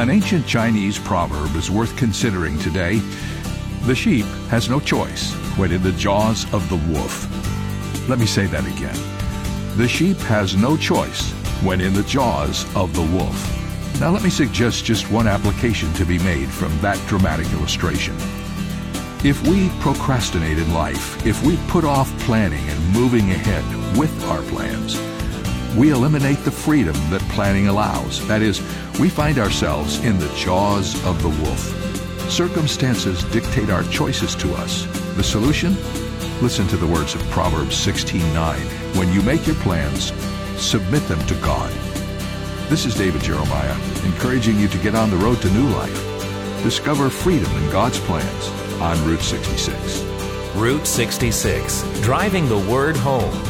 An ancient Chinese proverb is worth considering today. The sheep has no choice when in the jaws of the wolf. Let me say that again. The sheep has no choice when in the jaws of the wolf. Now, let me suggest just one application to be made from that dramatic illustration. If we procrastinate in life, if we put off planning and moving ahead with our plans, we eliminate the freedom that planning allows. That is, we find ourselves in the jaws of the wolf. Circumstances dictate our choices to us. The solution? Listen to the words of Proverbs 16:9. When you make your plans, submit them to God. This is David Jeremiah, encouraging you to get on the road to new life. Discover freedom in God's plans on Route 66. Route 66, driving the word home.